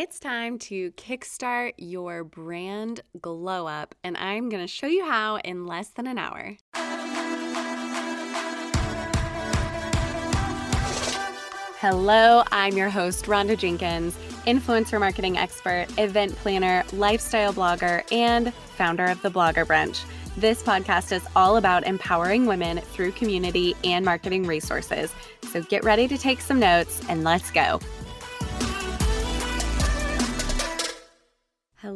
It's time to kickstart your brand glow up, and I'm going to show you how in less than an hour. Hello, I'm your host, Rhonda Jenkins, influencer marketing expert, event planner, lifestyle blogger, and founder of the Blogger Brunch. This podcast is all about empowering women through community and marketing resources. So get ready to take some notes and let's go.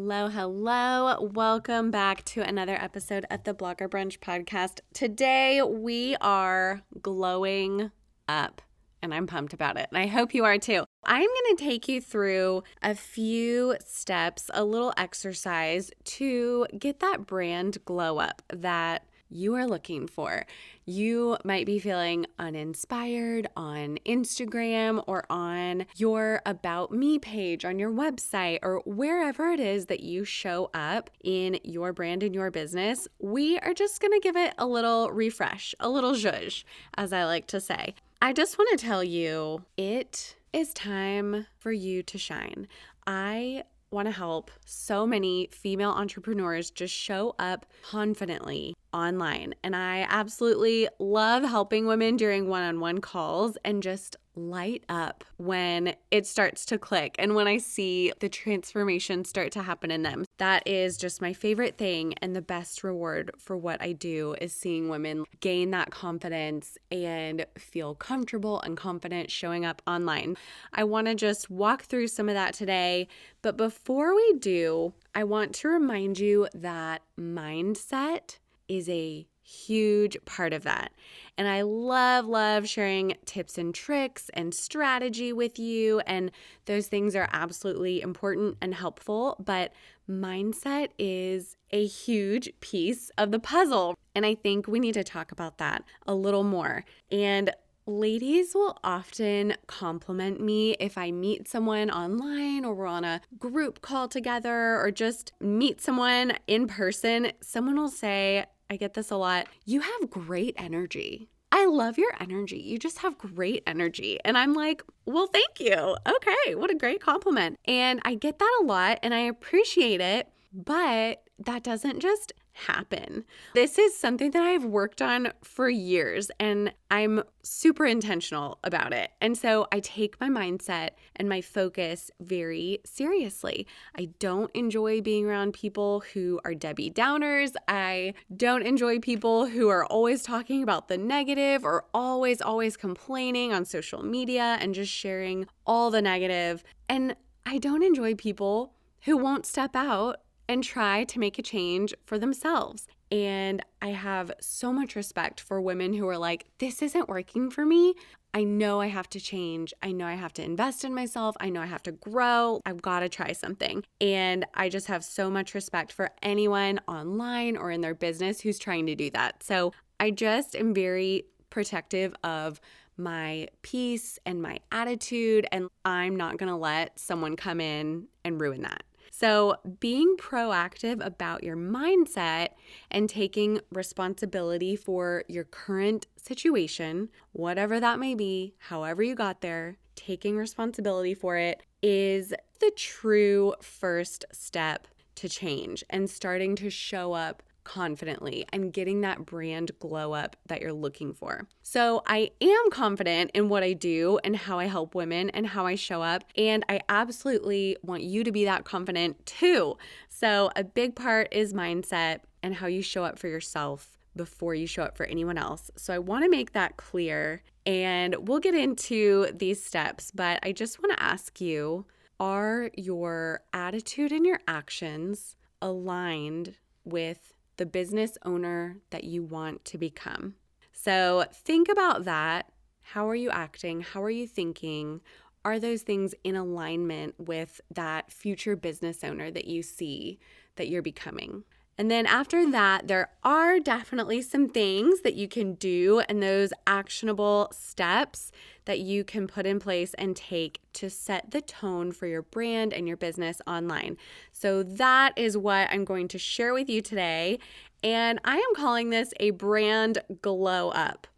Hello, hello. Welcome back to another episode of the Blogger Brunch podcast. Today we are glowing up and I'm pumped about it. And I hope you are too. I'm going to take you through a few steps, a little exercise to get that brand glow up that you are looking for. You might be feeling uninspired on Instagram or on your About Me page on your website or wherever it is that you show up in your brand and your business. We are just going to give it a little refresh, a little zhuzh, as I like to say. I just want to tell you it is time for you to shine. I want to help so many female entrepreneurs just show up confidently online. And I absolutely love helping women during one on one calls and just light up when it starts to click and when I see the transformation start to happen in them. That is just my favorite thing and the best reward for what I do is seeing women gain that confidence and feel comfortable and confident showing up online. I want to just walk through some of that today, but before we do, I want to remind you that mindset is a huge part of that. And I love, love sharing tips and tricks and strategy with you. And those things are absolutely important and helpful. But mindset is a huge piece of the puzzle. And I think we need to talk about that a little more. And Ladies will often compliment me if I meet someone online or we're on a group call together or just meet someone in person. Someone will say, I get this a lot. You have great energy. I love your energy. You just have great energy. And I'm like, well, thank you. Okay, what a great compliment. And I get that a lot and I appreciate it. But that doesn't just happen. This is something that I've worked on for years and I'm super intentional about it. And so I take my mindset and my focus very seriously. I don't enjoy being around people who are Debbie Downers. I don't enjoy people who are always talking about the negative or always, always complaining on social media and just sharing all the negative. And I don't enjoy people who won't step out and try to make a change for themselves. And I have so much respect for women who are like, this isn't working for me. I know I have to change. I know I have to invest in myself. I know I have to grow. I've got to try something. And I just have so much respect for anyone online or in their business who's trying to do that. So I just am very protective of my peace and my attitude. And I'm not going to let someone come in and ruin that. So, being proactive about your mindset and taking responsibility for your current situation, whatever that may be, however you got there, taking responsibility for it is the true first step to change and starting to show up confidently and getting that brand glow up that you're looking for. So, I am confident in what I do and how I help women and how I show up. And I absolutely want you to be that confident too. So, a big part is mindset and how you show up for yourself before you show up for anyone else. So, I want to make that clear. And we'll get into these steps, but I just want to ask you are your attitude and your actions aligned with the business owner that you want to become. So think about that. How are you acting? How are you thinking? Are those things in alignment with that future business owner that you see that you're becoming? And then after that, there are definitely some things that you can do and those actionable steps that you can put in place and take to set the tone for your brand and your business online. So, that is what I'm going to share with you today. And I am calling this a brand glow up.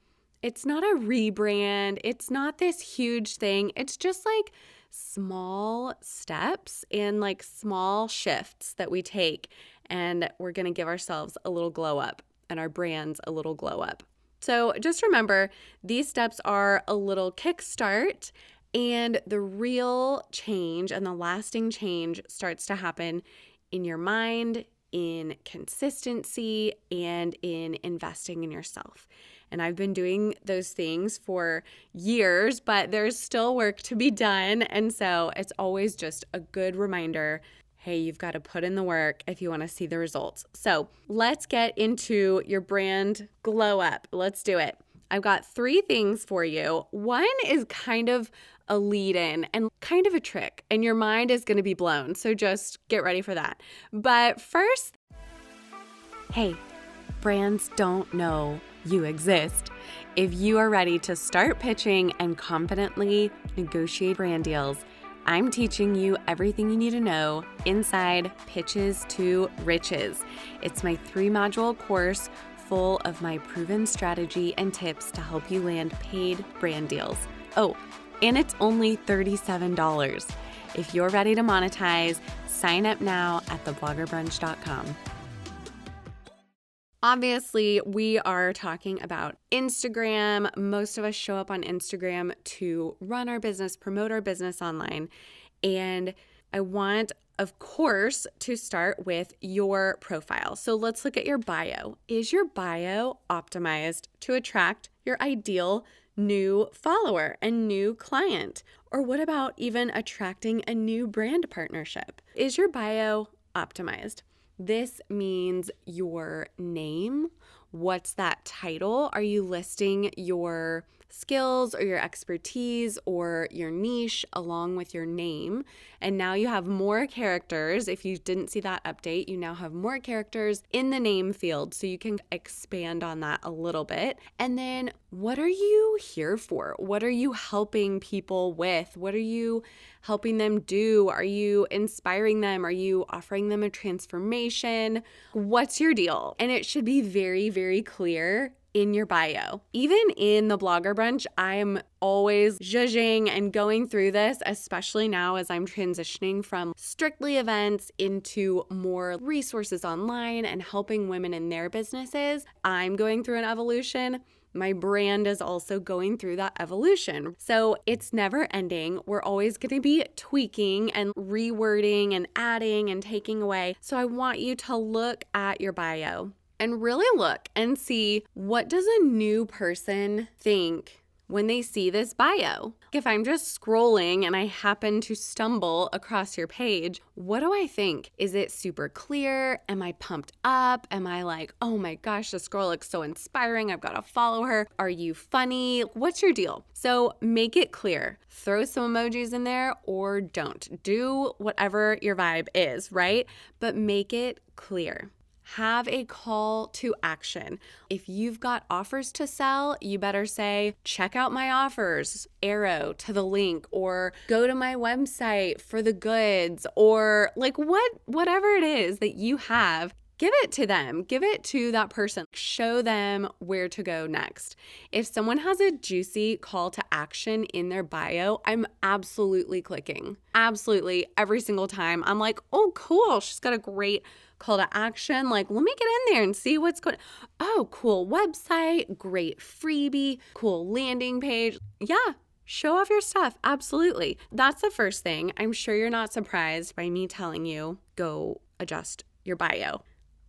It's not a rebrand, it's not this huge thing. It's just like small steps and like small shifts that we take, and we're gonna give ourselves a little glow up and our brands a little glow up. So just remember, these steps are a little kickstart, and the real change and the lasting change starts to happen in your mind, in consistency, and in investing in yourself. And I've been doing those things for years, but there's still work to be done. And so it's always just a good reminder hey, you've got to put in the work if you want to see the results. So let's get into your brand glow up. Let's do it. I've got three things for you. One is kind of a lead in and kind of a trick, and your mind is going to be blown. So just get ready for that. But first, hey, brands don't know you exist. If you are ready to start pitching and confidently negotiate brand deals, I'm teaching you everything you need to know inside Pitches to Riches. It's my three module course full of my proven strategy and tips to help you land paid brand deals. Oh, and it's only $37. If you're ready to monetize, sign up now at thebloggerbrunch.com. Obviously, we are talking about Instagram. Most of us show up on Instagram to run our business, promote our business online. And I want, of course, to start with your profile. So let's look at your bio. Is your bio optimized to attract your ideal new follower and new client? Or what about even attracting a new brand partnership? Is your bio optimized? This means your name. What's that title? Are you listing your skills or your expertise or your niche along with your name. And now you have more characters. If you didn't see that update, you now have more characters in the name field. So you can expand on that a little bit. And then what are you here for? What are you helping people with? What are you helping them do? Are you inspiring them? Are you offering them a transformation? What's your deal? And it should be very, very clear in your bio. Even in the blogger brunch, I'm always judging and going through this, especially now as I'm transitioning from strictly events into more resources online and helping women in their businesses. I'm going through an evolution my brand is also going through that evolution. So it's never ending. We're always going to be tweaking and rewording and adding and taking away. So I want you to look at your bio and really look and see what does a new person think when they see this bio. If I'm just scrolling and I happen to stumble across your page, what do I think? Is it super clear? Am I pumped up? Am I like, oh my gosh, this girl looks so inspiring. I've got to follow her. Are you funny? What's your deal? So make it clear. Throw some emojis in there or don't. Do whatever your vibe is, right? But make it clear have a call to action. If you've got offers to sell, you better say, check out my offers, arrow to the link, or go to my website for the goods, or like what, whatever it is that you have. Give it to them. Give it to that person. Show them where to go next. If someone has a juicy call to action in their bio, I'm absolutely clicking. Absolutely. Every single time. I'm like, oh, cool. She's got a great call to action. Like, let me get in there and see what's going Oh, cool website, great freebie, cool landing page. Yeah, show off your stuff. Absolutely. That's the first thing. I'm sure you're not surprised by me telling you go adjust your bio.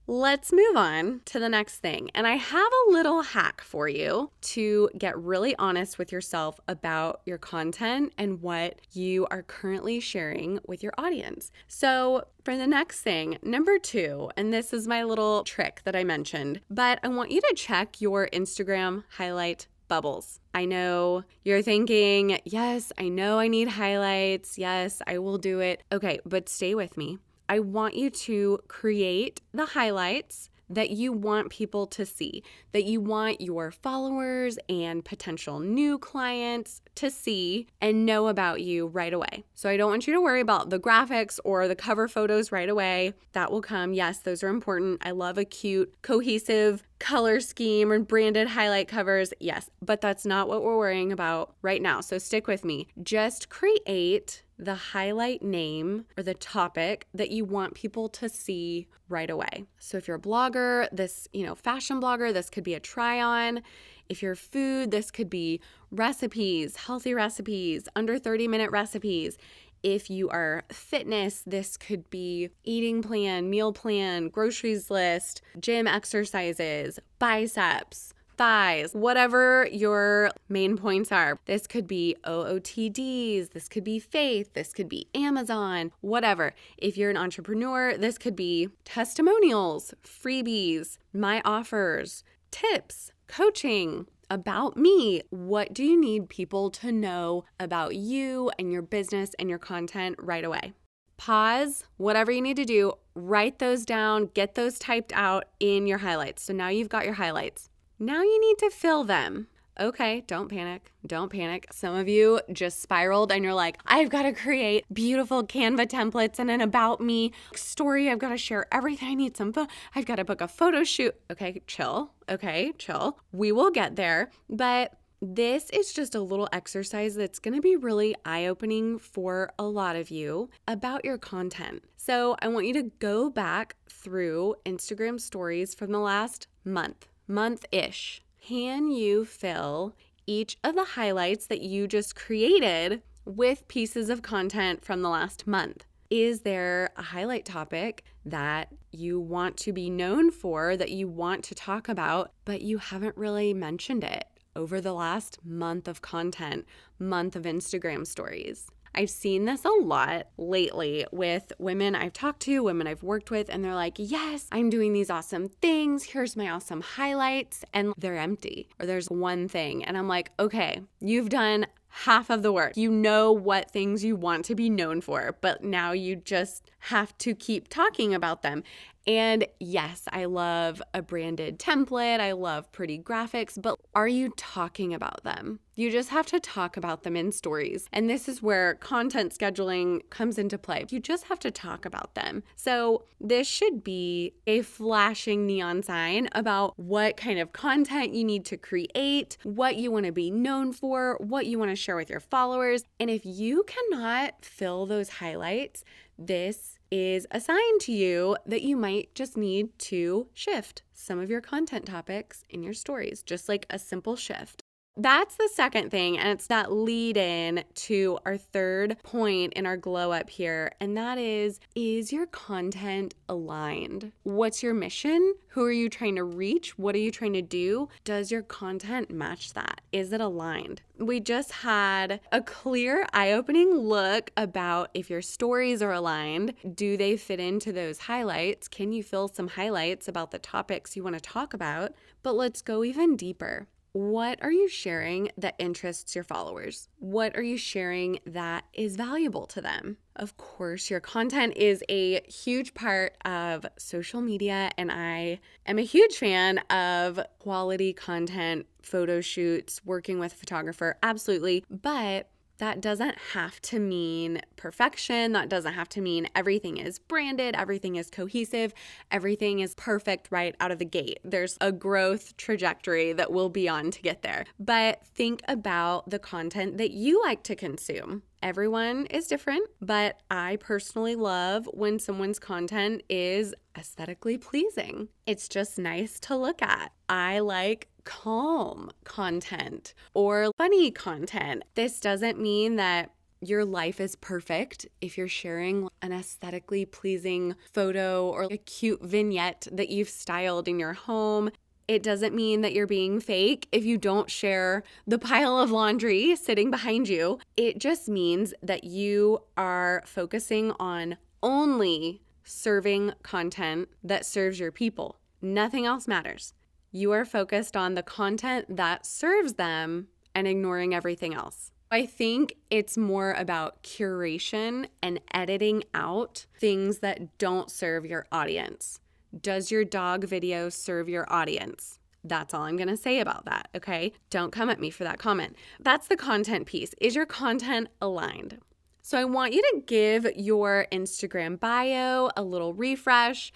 Let's move on to the next thing. And I have a little hack for you to get really honest with yourself about your content and what you are currently sharing with your audience. So, for the next thing, number two, and this is my little trick that I mentioned, but I want you to check your Instagram highlight bubbles. I know you're thinking, yes, I know I need highlights. Yes, I will do it. Okay, but stay with me. I want you to create the highlights that you want people to see, that you want your followers and potential new clients to see and know about you right away. So I don't want you to worry about the graphics or the cover photos right away. That will come. Yes, those are important. I love a cute, cohesive color scheme and branded highlight covers. Yes, but that's not what we're worrying about right now. So stick with me. Just create the highlight name or the topic that you want people to see right away. So if you're a blogger, this, you know, fashion blogger, this could be a try on. If you're food, this could be recipes, healthy recipes, under 30 minute recipes. If you are fitness, this could be eating plan, meal plan, groceries list, gym exercises, biceps, thighs, whatever your main points are. This could be OOTDs, this could be faith, this could be Amazon, whatever. If you're an entrepreneur, this could be testimonials, freebies, my offers, tips, coaching, about me. What do you need people to know about you and your business and your content right away? Pause, whatever you need to do, write those down, get those typed out in your highlights. So now you've got your highlights. Now you need to fill them. Okay, don't panic. Don't panic. Some of you just spiraled and you're like, I've got to create beautiful Canva templates and an about me story. I've got to share everything. I need some, fo- I've got to book a photo shoot. Okay, chill. Okay, chill. We will get there. But this is just a little exercise that's going to be really eye opening for a lot of you about your content. So, I want you to go back through Instagram stories from the last month, month ish can you fill each of the highlights that you just created with pieces of content from the last month? Is there a highlight topic that you want to be known for, that you want to talk about, but you haven't really mentioned it over the last month of content, month of Instagram stories? I've seen this a lot lately with women I've talked to, women I've worked with, and they're like, Yes, I'm doing these awesome things. Here's my awesome highlights. And they're empty, or there's one thing. And I'm like, Okay, you've done half of the work. You know what things you want to be known for, but now you just have to keep talking about them. And yes, I love a branded template. I love pretty graphics, but are you talking about them? You just have to talk about them in stories. And this is where content scheduling comes into play. You just have to talk about them. So, this should be a flashing neon sign about what kind of content you need to create, what you want to be known for, what you want to share with your followers. And if you cannot fill those highlights, this is a sign to you that you might just need to shift some of your content topics in your stories, just like a simple shift. That's the second thing, and it's that lead in to our third point in our glow up here, and that is is your content aligned? What's your mission? Who are you trying to reach? What are you trying to do? Does your content match that? Is it aligned? We just had a clear, eye opening look about if your stories are aligned. Do they fit into those highlights? Can you fill some highlights about the topics you want to talk about? But let's go even deeper what are you sharing that interests your followers? What are you sharing that is valuable to them? Of course, your content is a huge part of social media, and I am a huge fan of quality content, photo shoots, working with a photographer, absolutely. But that doesn't have to mean perfection. That doesn't have to mean everything is branded, everything is cohesive, everything is perfect right out of the gate. There's a growth trajectory that we'll be on to get there. But think about the content that you like to consume. Everyone is different, but I personally love when someone's content is aesthetically pleasing. It's just nice to look at. I like calm content or funny content. This doesn't mean that your life is perfect if you're sharing an aesthetically pleasing photo or a cute vignette that you've styled in your home. It doesn't mean that you're being fake if you don't share the pile of laundry sitting behind you. It just means that you are focusing on only serving content that serves your people. Nothing else matters you are focused on the content that serves them and ignoring everything else. I think it's more about curation and editing out things that don't serve your audience. Does your dog video serve your audience? That's all I'm going to say about that, okay? Don't come at me for that comment. That's the content piece. Is your content aligned? So I want you to give your Instagram bio a little refresh,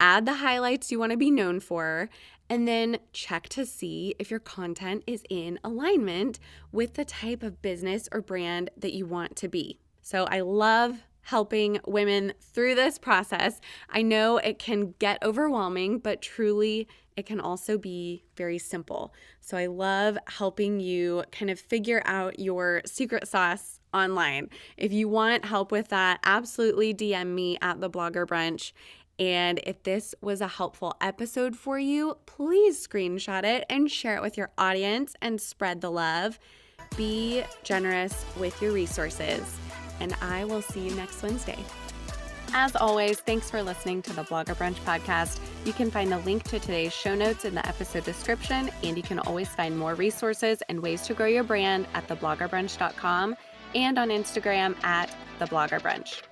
add the highlights you want to be known for, And then check to see if your content is in alignment with the type of business or brand that you want to be. So I love helping women through this process. I know it can get overwhelming, but truly it can also be very simple. So I love helping you kind of figure out your secret sauce online. If you want help with that, absolutely DM me at the blogger brunch. And if this was a helpful episode for you, please screenshot it and share it with your audience and spread the love. Be generous with your resources and I will see you next Wednesday. As always, thanks for listening to the Blogger Brunch podcast. You can find the link to today's show notes in the episode description, and you can always find more resources and ways to grow your brand at thebloggerbrunch.com and on Instagram at thebloggerbrunch.